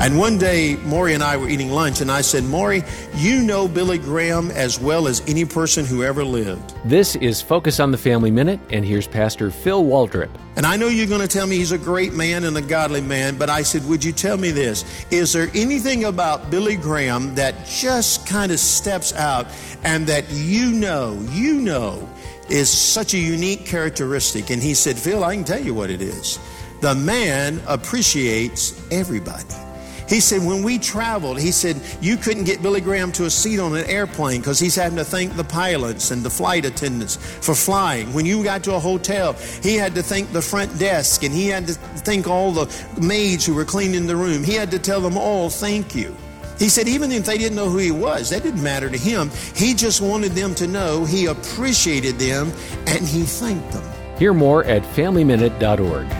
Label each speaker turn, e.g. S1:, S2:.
S1: And one day, Maury and I were eating lunch, and I said, Maury, you know Billy Graham as well as any person who ever lived.
S2: This is Focus on the Family Minute, and here's Pastor Phil Waldrep.
S1: And I know you're going to tell me he's a great man and a godly man, but I said, Would you tell me this? Is there anything about Billy Graham that just kind of steps out and that you know, you know, is such a unique characteristic? And he said, Phil, I can tell you what it is. The man appreciates everybody. He said, when we traveled, he said, you couldn't get Billy Graham to a seat on an airplane because he's having to thank the pilots and the flight attendants for flying. When you got to a hotel, he had to thank the front desk and he had to thank all the maids who were cleaning the room. He had to tell them all, thank you. He said, even if they didn't know who he was, that didn't matter to him. He just wanted them to know he appreciated them and he thanked them.
S2: Hear more at FamilyMinute.org.